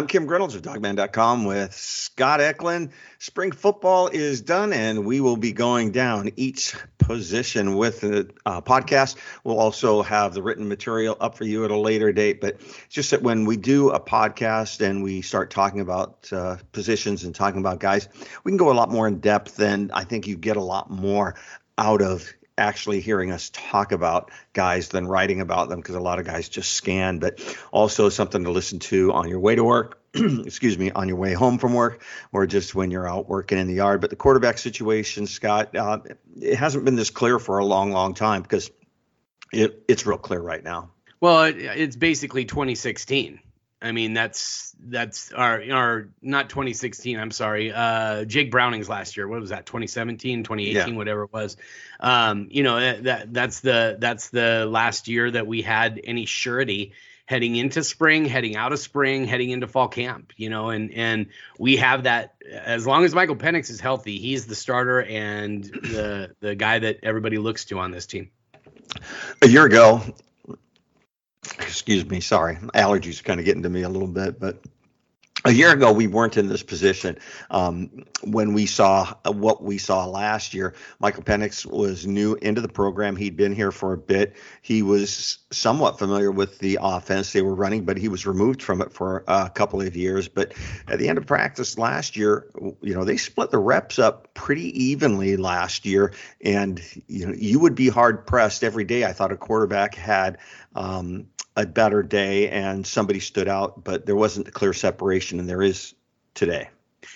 I'm Kim Grinolds of dawgman.com with Scott Eklund. Spring football is done, and we will be going down each position with the uh, podcast. We'll also have the written material up for you at a later date. But just that when we do a podcast and we start talking about uh, positions and talking about guys, we can go a lot more in depth, and I think you get a lot more out of actually hearing us talk about guys than writing about them because a lot of guys just scan, but also something to listen to on your way to work. excuse me, on your way home from work or just when you're out working in the yard. But the quarterback situation, Scott, uh, it hasn't been this clear for a long, long time because it, it's real clear right now. Well, it, it's basically 2016. I mean, that's that's our our not 2016. I'm sorry, uh, Jake Browning's last year. What was that? 2017, 2018, yeah. whatever it was. Um, you know that that's the that's the last year that we had any surety heading into spring, heading out of spring, heading into fall camp. You know, and and we have that as long as Michael Penix is healthy, he's the starter and the the guy that everybody looks to on this team. A year ago, excuse me, sorry, allergies are kind of getting to me a little bit, but a year ago we weren't in this position um, when we saw what we saw last year. Michael penix was new into the program. He'd been here for a bit. He was somewhat familiar with the offense. They were running but he was removed from it for a couple of years. But at the end of practice last year you know they split the reps up pretty evenly last year. And you know you would be hard pressed every day i thought a quarterback had um, a better day and somebody stood out, but there wasn't a clear separation, and there is today.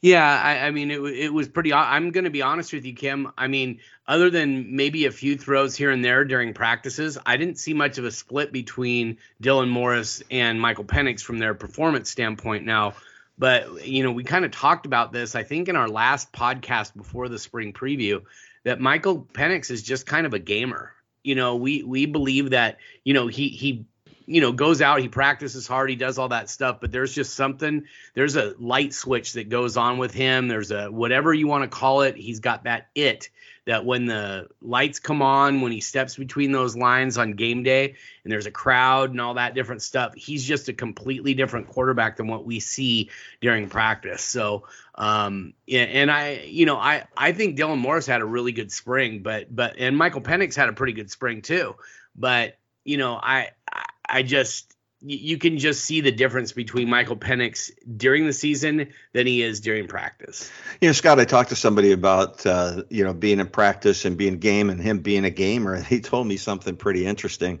Yeah, I, I mean, it, it was pretty. I'm going to be honest with you, Kim. I mean, other than maybe a few throws here and there during practices, I didn't see much of a split between Dylan Morris and Michael Penix from their performance standpoint. Now, but you know, we kind of talked about this. I think in our last podcast before the spring preview, that Michael Penix is just kind of a gamer. You know, we we believe that you know he he you know goes out he practices hard he does all that stuff but there's just something there's a light switch that goes on with him. There's a whatever you want to call it he's got that it that when the lights come on when he steps between those lines on game day and there's a crowd and all that different stuff he's just a completely different quarterback than what we see during practice. So um yeah, and i you know i i think dylan morris had a really good spring but but and michael penix had a pretty good spring too. But you know i I just you can just see the difference between Michael Penix during the season than he is during practice. You know, Scott, I talked to somebody about uh, you know being in practice and being game and him being a gamer. And he told me something pretty interesting.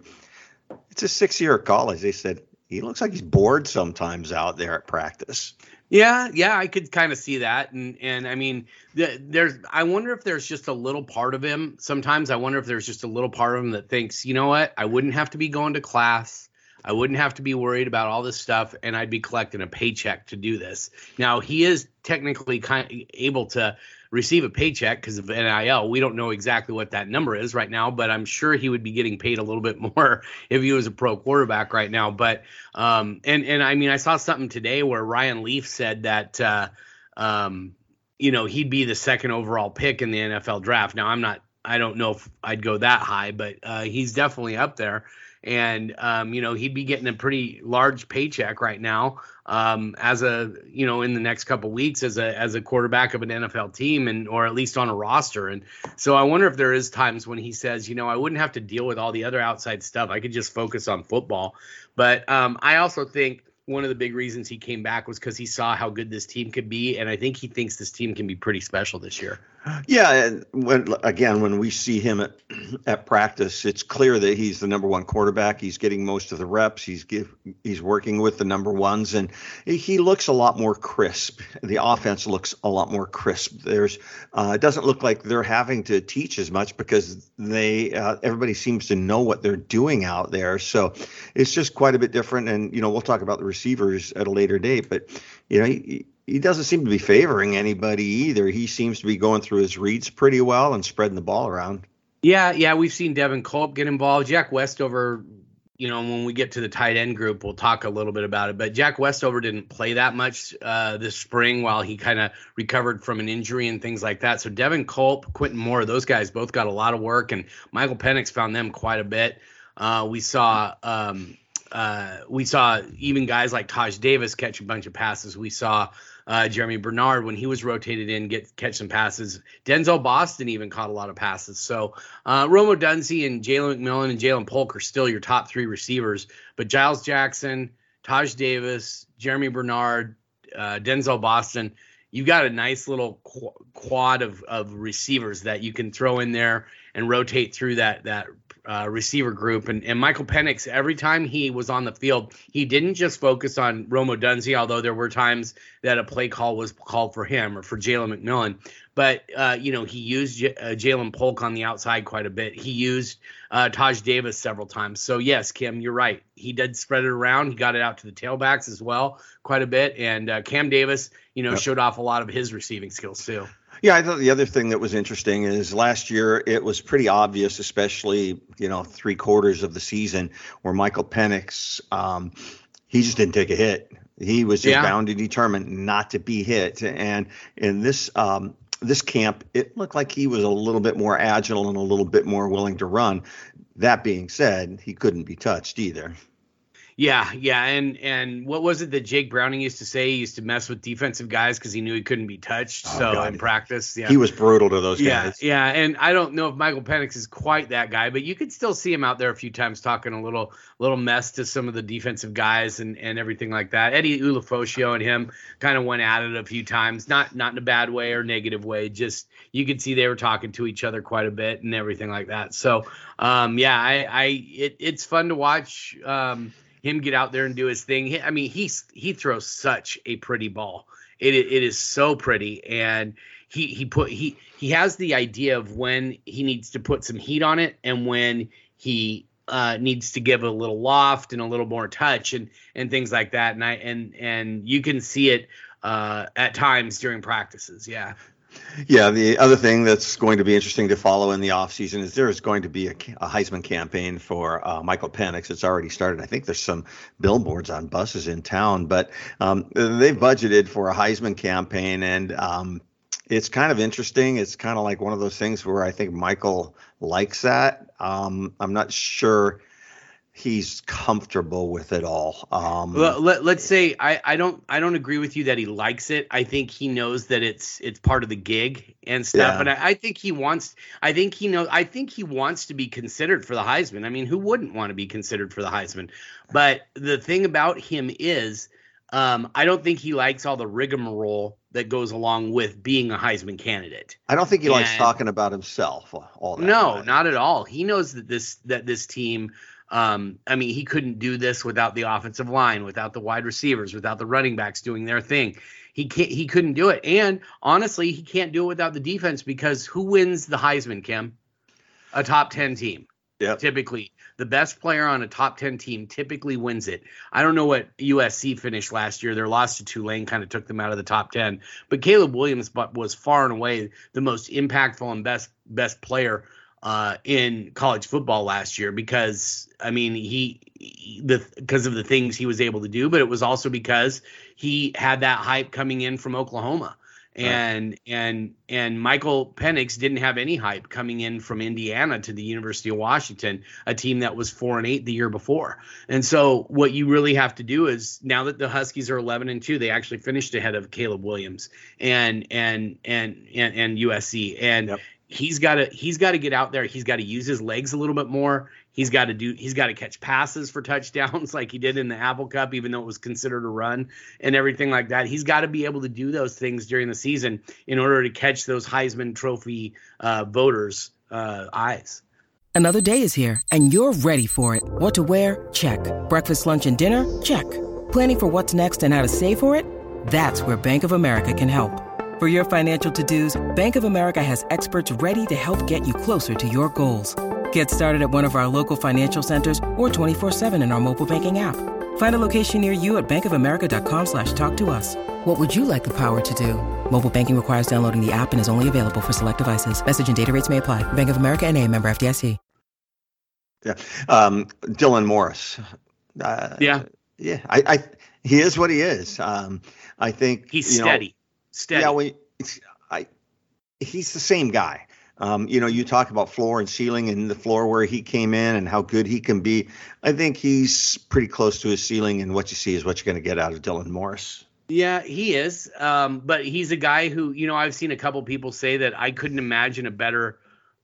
It's a six year college. They said he looks like he's bored sometimes out there at practice. Yeah, yeah, I could kind of see that, and and I mean, the, there's. I wonder if there's just a little part of him. Sometimes I wonder if there's just a little part of him that thinks, you know what, I wouldn't have to be going to class. I wouldn't have to be worried about all this stuff, and I'd be collecting a paycheck to do this. Now he is technically kind of able to receive a paycheck because of NIL. We don't know exactly what that number is right now, but I'm sure he would be getting paid a little bit more if he was a pro quarterback right now. But um, and and I mean, I saw something today where Ryan Leaf said that uh, um, you know he'd be the second overall pick in the NFL draft. Now I'm not. I don't know if I'd go that high, but uh, he's definitely up there. And um, you know he'd be getting a pretty large paycheck right now um, as a you know in the next couple weeks as a as a quarterback of an NFL team and or at least on a roster. And so I wonder if there is times when he says you know I wouldn't have to deal with all the other outside stuff. I could just focus on football. But um, I also think one of the big reasons he came back was because he saw how good this team could be, and I think he thinks this team can be pretty special this year. Yeah, and when again when we see him at at practice, it's clear that he's the number one quarterback. He's getting most of the reps. He's give, he's working with the number ones, and he looks a lot more crisp. The offense looks a lot more crisp. There's uh, it doesn't look like they're having to teach as much because they uh, everybody seems to know what they're doing out there. So it's just quite a bit different. And you know we'll talk about the receivers at a later date, but you know. He, he doesn't seem to be favoring anybody either. He seems to be going through his reads pretty well and spreading the ball around. Yeah, yeah, we've seen Devin Culp get involved. Jack Westover, you know, when we get to the tight end group, we'll talk a little bit about it. But Jack Westover didn't play that much uh, this spring while he kind of recovered from an injury and things like that. So Devin Culp, Quentin Moore, those guys both got a lot of work, and Michael Penix found them quite a bit. Uh, we saw um, uh, we saw even guys like Taj Davis catch a bunch of passes. We saw uh, Jeremy Bernard when he was rotated in get catch some passes. Denzel Boston even caught a lot of passes. So uh, Rome Odunze and Jalen McMillan and Ja'Lynn Polk are still your top three receivers, but Giles Jackson, Taj Davis, Jeremy Bernard, uh, Denzel Boston. You've got a nice little qu- quad of, of receivers that you can throw in there and rotate through that that uh, receiver group. And, and Michael Penix, every time he was on the field, he didn't just focus on Romo Odunze, although there were times that a play call was called for him or for Jalen McMillan. But, uh, you know, he used J- uh, Ja'Lynn Polk on the outside quite a bit. He used uh, Taj Davis several times. So, yes, Kim, you're right. He did spread it around. He got it out to the tailbacks as well quite a bit. And uh, Cam Davis, you know, yep. showed off a lot of his receiving skills too. Yeah, I thought the other thing that was interesting is last year it was pretty obvious, especially you know three quarters of the season, where Michael Penix, um, he just didn't take a hit. He was just yeah. bound and determined not to be hit. And in this um, this camp, it looked like he was a little bit more agile and a little bit more willing to run. That being said, he couldn't be touched either. Yeah, yeah, and and what was it that Jake Browning used to say? He used to mess with defensive guys because he knew he couldn't be touched. Oh, so God. in practice, yeah, he was brutal to those yeah, guys. Yeah, and I don't know if Michael Penix is quite that guy, but you could still see him out there a few times talking a little little mess to some of the defensive guys and and everything like that. Eddie Ulofoshio and him kind of went at it a few times, not not in a bad way or negative way. Just you could see they were talking to each other quite a bit and everything like that. So um, yeah, I I it, it's fun to watch. Um, him get out there and do his thing. I mean, he's he throws such a pretty ball. It it is so pretty, and he he put he he has the idea of when he needs to put some heat on it and when he uh, needs to give a little loft and a little more touch and and things like that. And I and and you can see it uh, at times during practices. Yeah. Yeah, the other thing that's going to be interesting to follow in the offseason is there is going to be a, a Heisman campaign for uh, Michael Penix. It's already started. I think there's some billboards on buses in town, but um, they've budgeted for a Heisman campaign, and um, it's kind of interesting. It's kind of like one of those things where I think Michael likes that. Um, I'm not sure he's comfortable with it all. Um, well, let, us say I, I don't I don't agree with you that he likes it. I think he knows that it's it's part of the gig and stuff. Yeah. And I, I, think he wants I think he knows I think he wants to be considered for the Heisman. I mean, who wouldn't want to be considered for the Heisman? But the thing about him is um, I don't think he likes all the rigmarole that goes along with being a Heisman candidate. I don't think he and, likes talking about himself all that. No, not at all. He knows that this that this team um, I mean, he couldn't do this without the offensive line, without the wide receivers, without the running backs doing their thing. He can't. He couldn't do it, and honestly, he can't do it without the defense because who wins the Heisman, Kim? A top ten team. Yeah. Typically, the best player on a top 10 team typically wins it. I don't know what USC finished last year. Their loss to Tulane kind of took them out of the top 10, but Caleb Williams was far and away the most impactful and best best player uh, in college football last year because I mean he, he the because of the things he was able to do, but it was also because he had that hype coming in from Oklahoma. And right. and and Michael Penix didn't have any hype coming in from Indiana to the University of Washington, a team that was four and eight the year before. And so what you really have to do is now that the Huskies are eleven and two, they actually finished ahead of Caleb Williams and and and and, and USC. And yep he's got to he's got to get out there. He's got to use his legs a little bit more. He's got to do he's got to catch passes for touchdowns like he did in the Apple Cup, even though it was considered a run and everything like that. He's got to be able to do those things during the season in order to catch those Heisman Trophy uh, voters' uh, eyes. Another day is here, and you're ready for it. What to wear? Check. Breakfast, lunch, and dinner? Check. Planning for what's next and how to save for it? That's where Bank of America can help. For your financial to-dos, Bank of America has experts ready to help get you closer to your goals. Get started at one of our local financial centers or 24-7 in our mobile banking app. Find a location near you at bankofamerica.com slash talk to us. What would you like the power to do? Mobile banking requires downloading the app and is only available for select devices. Message and data rates may apply. Bank of America and a member FDIC. Yeah. Um, Dylan Morris. Uh, yeah. Yeah. I, I, he is what he is. Um, I think he's steady. Know, Steady. Yeah, well, I, he's the same guy. Um, you know, you talk about floor and ceiling and the floor where he came in and how good he can be. I think he's pretty close to his ceiling, and what you see is what you're going to get out of Dylan Morris. Yeah, he is. Um, but he's a guy who, you know, I've seen a couple people say that I couldn't imagine a better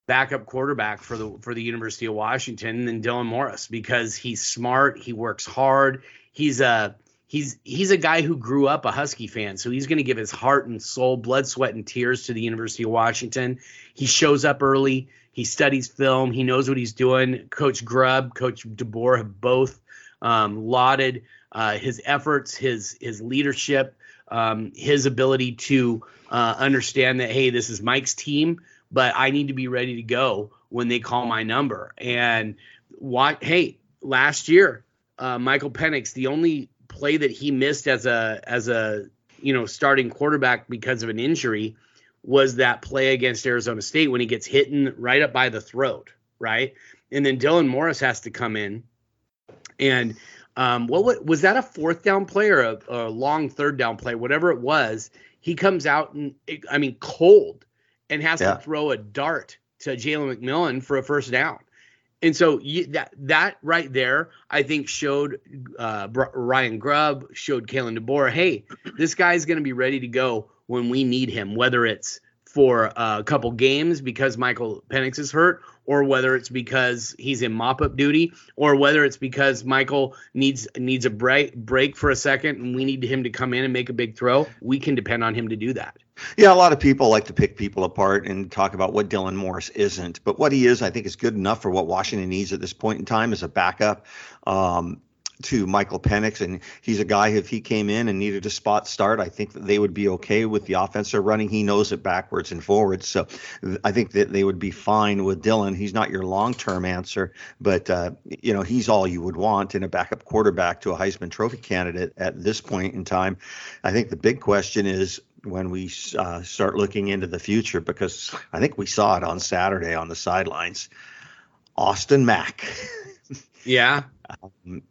backup quarterback for the for the University of Washington than Dylan Morris because he's smart, he works hard, he's a he's he's a guy who grew up a Husky fan, so he's going to give his heart and soul, blood, sweat, and tears to the University of Washington. He shows up early. He studies film. He knows what he's doing. Coach Grubb, Coach DeBoer have both um, lauded uh, his efforts, his his leadership, um, his ability to uh, understand that hey, this is Mike's team, but I need to be ready to go when they call my number. And what? Hey, last year, uh, Michael Penix, the only play that he missed as a as a you know starting quarterback because of an injury was that play against Arizona State when he gets hit in right up by the throat, right? And then Dylan Morris has to come in, and um, what, what was that a fourth down play or a, a, long third down play, whatever it was? He comes out and I mean cold, and has yeah. to throw a dart to Jalen McMillan for a first down. And so you, that that right there, I think showed uh, Ryan Grubb, showed Kalen DeBoer, hey, this guy's going to be ready to go when we need him, whether it's for a couple games because Michael Penix is hurt, or whether it's because he's in mop-up duty, or whether it's because Michael needs needs a break break for a second and we need him to come in and make a big throw. We can depend on him to do that. Yeah, a lot of people like to pick people apart and talk about what Dylan Morris isn't, but what he is, I think, is good enough for what Washington needs at this point in time as a backup. Um, to Michael Penix, and he's a guy. If he came in and needed a spot start, I think that they would be okay with the offense they're running. He knows it backwards and forwards, so I think that they would be fine with Dylan. He's not your long-term answer, but uh, you know he's all you would want in a backup quarterback to a Heisman Trophy candidate at this point in time. I think the big question is when we uh, start looking into the future, because I think we saw it on Saturday on the sidelines. Austin Mack. Yeah. Um,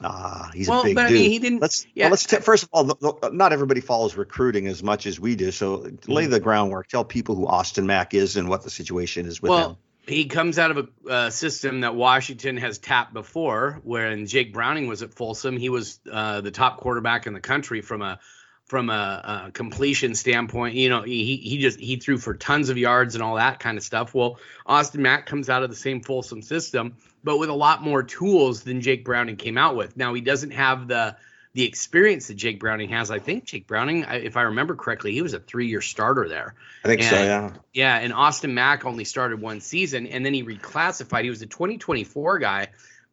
Ah, he's well, a big but, dude. I mean, he didn't. Let's yeah. well, let's t- first of all, not everybody follows recruiting as much as we do. So mm-hmm. lay the groundwork. Tell people who Austin Mack is and what the situation is with well, him. He comes out of a uh, system that Washington has tapped before. When Jake Browning was at Folsom, he was uh, the top quarterback in the country from a from a, a, completion standpoint. You know, he he just he threw for tons of yards and all that kind of stuff. Well, Austin Mack comes out of the same Folsom system but with a lot more tools than Jake Browning came out with. Now he doesn't have the the experience that Jake Browning has. I think Jake Browning, if I remember correctly, he was a three year starter there. I think and, so, yeah. Yeah, and Austin Mack only started one season, and then he reclassified. He was a 2024 guy,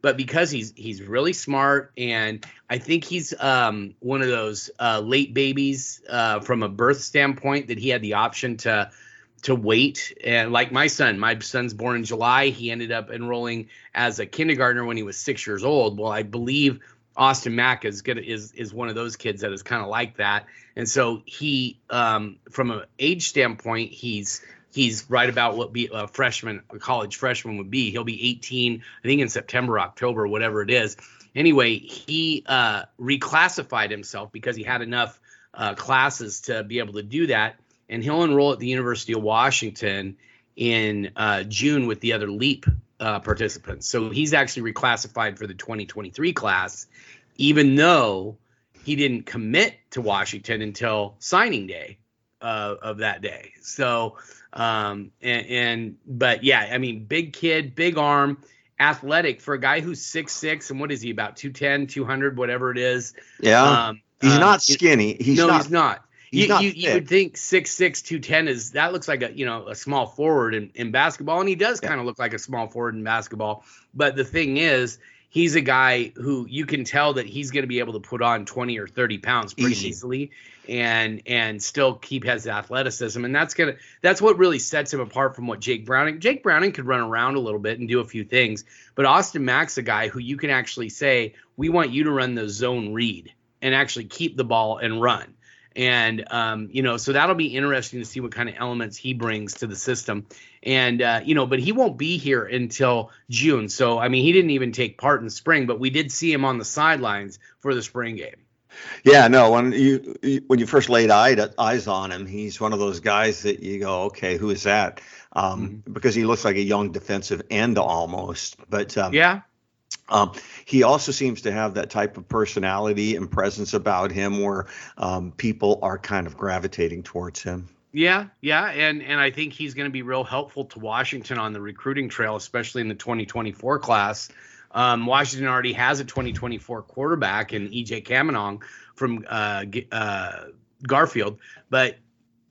but because he's he's really smart, and I think he's um, one of those uh, late babies uh, from a birth standpoint that he had the option to to wait. And like my son my son's born in july. He ended up enrolling as a kindergartner when he was six years old. Well i believe austin mack is is is one of those kids that is kind of like that. And so he um from an age standpoint he's he's right about what be a freshman a college freshman would be. He'll be 18 i think in september october whatever it is. Anyway he uh reclassified himself because he had enough uh, classes to be able to do that. And he'll enroll at the University of Washington in uh, June with the other LEAP uh, participants. So he's actually reclassified for the 2023 class, even though he didn't commit to Washington until signing day uh, of that day. So, um, and, and, but yeah, I mean, big kid, big arm, athletic for a guy who's six six and what is he about 210, 200, whatever it is. Yeah. Um, he's um, not skinny. He's no, not, he's not you, you, you, would think six six two ten is that looks like a you know a small forward in, in basketball, and he does yeah. kind of look like a small forward in basketball. But the thing is, he's a guy who you can tell that he's going to be able to put on twenty or thirty pounds pretty Easy. easily, and and still keep his athleticism, and that's gonna that's what really sets him apart from what Jake Browning. Jake Browning could run around a little bit and do a few things, but Austin Mack's a guy who you can actually say, we want you to run the zone read and actually keep the ball and run. And um, you know so that'll be interesting to see what kind of elements he brings to the system. And uh, you know but he won't be here until june. So i mean he didn't even take part in spring but we did see him on the sidelines for the spring game Yeah, no. When you when you first laid eyes on him, he's one of those guys that you go, okay, who is that? Um, mm-hmm. Because he looks like a young defensive end almost. But um, yeah, um, he also seems to have that type of personality and presence about him where um, people are kind of gravitating towards him. Yeah, yeah, and and I think he's going to be real helpful to Washington on the recruiting trail, especially in the 2024 class. Um, Washington already has a 2024 quarterback in EJ Caminong from uh, uh, Garfield, but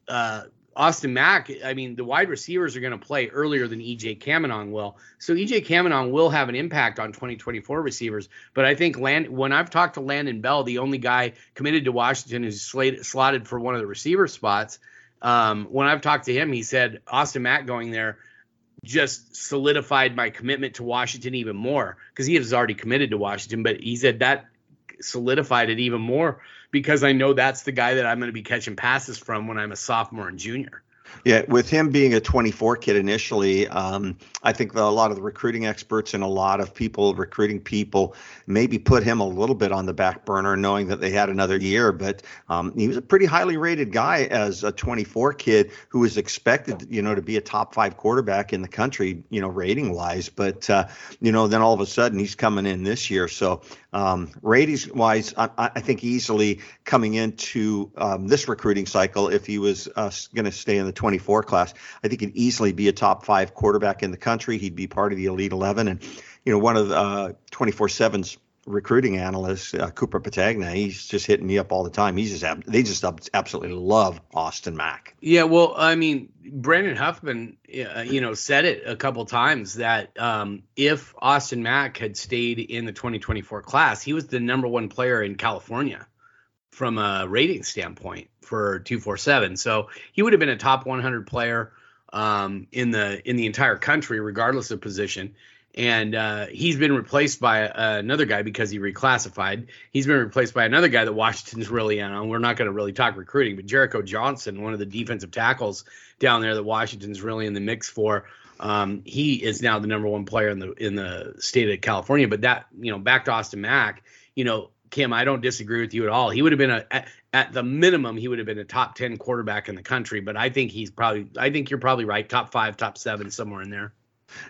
uh, Austin Mack, I mean, the wide receivers are going to play earlier than EJ Caminong will. So EJ Caminong will have an impact on 2024 receivers. But I think Land, when I've talked to Landon Bell, the only guy committed to Washington who's slated, slotted for one of the receiver spots, um, when I've talked to him, he said Austin Mack going there just solidified my commitment to Washington even more because he has already committed to Washington. But he said that solidified it even more because I know that's the guy that I'm going to be catching passes from when I'm a sophomore and junior. Yeah, with him being a 24 kid initially, um, I think a lot of the recruiting experts and a lot of people recruiting people maybe put him a little bit on the back burner, knowing that they had another year. But um, he was a pretty highly rated guy as a 24 kid who was expected, you know, to be a top five quarterback in the country, you know, rating wise. But uh, you know, then all of a sudden he's coming in this year. So um, ratings wise, I, I, think easily coming into um, this recruiting cycle, if he was uh, going to stay in the 24 class, I think he'd easily be a top five quarterback in the country. He'd be part of the Elite 11. And, you know, one of the 24 uh, 7's recruiting analyst uh, Cooper Petagna. He's just hitting me up all the time. He's just they just absolutely love Austin Mack. Yeah, well, I mean, Brandon Huffman, uh, you know, said it a couple times that um, if Austin Mack had stayed in the 2024 class, he was the number one player in California from a rating standpoint for 247. So he would have been a top 100 player um, in the in the entire country, regardless of position and uh, he's been replaced by uh, another guy because he reclassified. He's been replaced by another guy that Washington's really in on. We're not going to really talk recruiting, but Jericho Johnson, one of the defensive tackles down there that Washington's really in the mix for. Um, he is now the number one player in the in the state of California. But that you know, back to Austin Mack, you know, Kim, I don't disagree with you at all. He would have been a at, at, the minimum, he would have been a top ten quarterback in the country. But I think he's probably, I think you're probably right, top five, top seven, somewhere in there.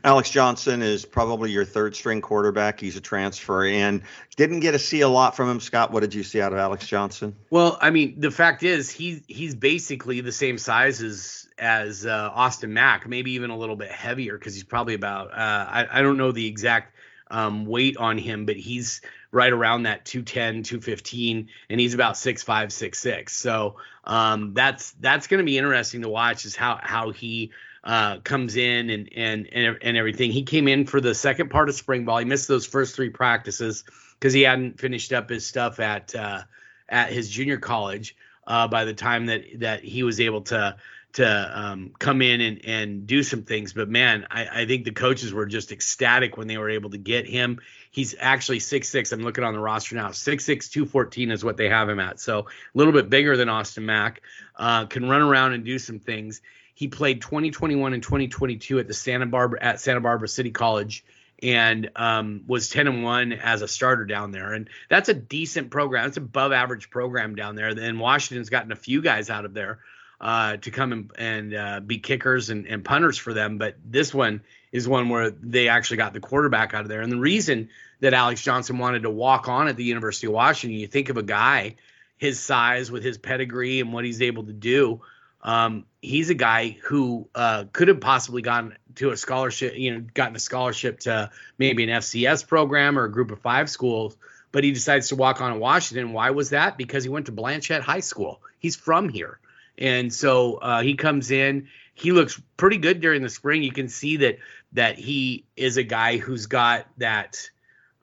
Alex Johnson is probably your third string quarterback. He's a transfer and didn't get to see a lot from him. Scott, what did you see out of Alex Johnson? Well, I mean, the fact is he's he's basically the same size as as uh, Austin Mack, maybe even a little bit heavier because he's probably about uh, I, I don't know the exact um, weight on him, but he's right around that 210, 215, and he's about 6'5, 6'6. So um, that's that's going to be interesting to watch is how how he uh, comes in and, and and and everything. He came in for the second part of spring ball. He missed those first three practices because he hadn't finished up his stuff at uh, at his junior college uh, by the time that that he was able to to um, come in and, and do some things. But man, I, I think the coaches were just ecstatic when they were able to get him. He's actually six six. I'm looking on the roster now. Six six two fourteen is what they have him at. So a little bit bigger than Austin Mack. Uh, can run around and do some things. He played 2021 and 2022 at the Santa Barbara at Santa Barbara City College and um, was 10 and 1 as a starter down there. And that's a decent program. It's above average program down there. Then Washington's gotten a few guys out of there uh, to come and, and uh, be kickers and, and punters for them. But this one is one where they actually got the quarterback out of there. And the reason that Alex Johnson wanted to walk on at the University of Washington, you think of a guy his size with his pedigree and what he's able to do um, he's a guy who uh, could have possibly gone to a scholarship, you know, gotten a scholarship to maybe an FCS program or a group of five schools, but he decides to walk on in Washington. Why was that? Because he went to Blanchet High School. He's from here. And so uh, he comes in. He looks pretty good during the spring. You can see that that he is a guy who's got that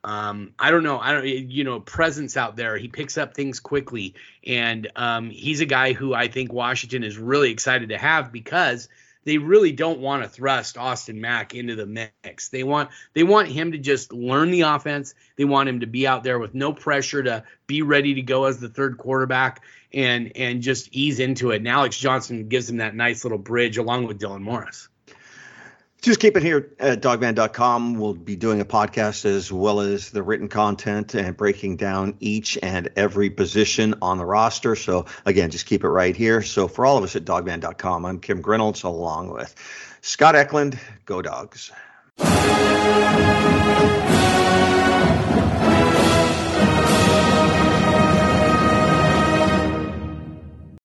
um, I don't know. I don't, you know, presence out there. He picks up things quickly, and um, he's a guy who I think Washington is really excited to have because they really don't want to thrust Austin Mack into the mix. They want they want him to just learn the offense. They want him to be out there with no pressure to be ready to go as the third quarterback and and just ease into it. And Alex Johnson gives him that nice little bridge along with Dylan Morris. Just keep it here at dawgman.com. We'll be doing a podcast as well as the written content and breaking down each and every position on the roster. So, again, just keep it right here. So, for all of us at dawgman.com, I'm Kim Grinolds along with Scott Eklund. Go, dogs.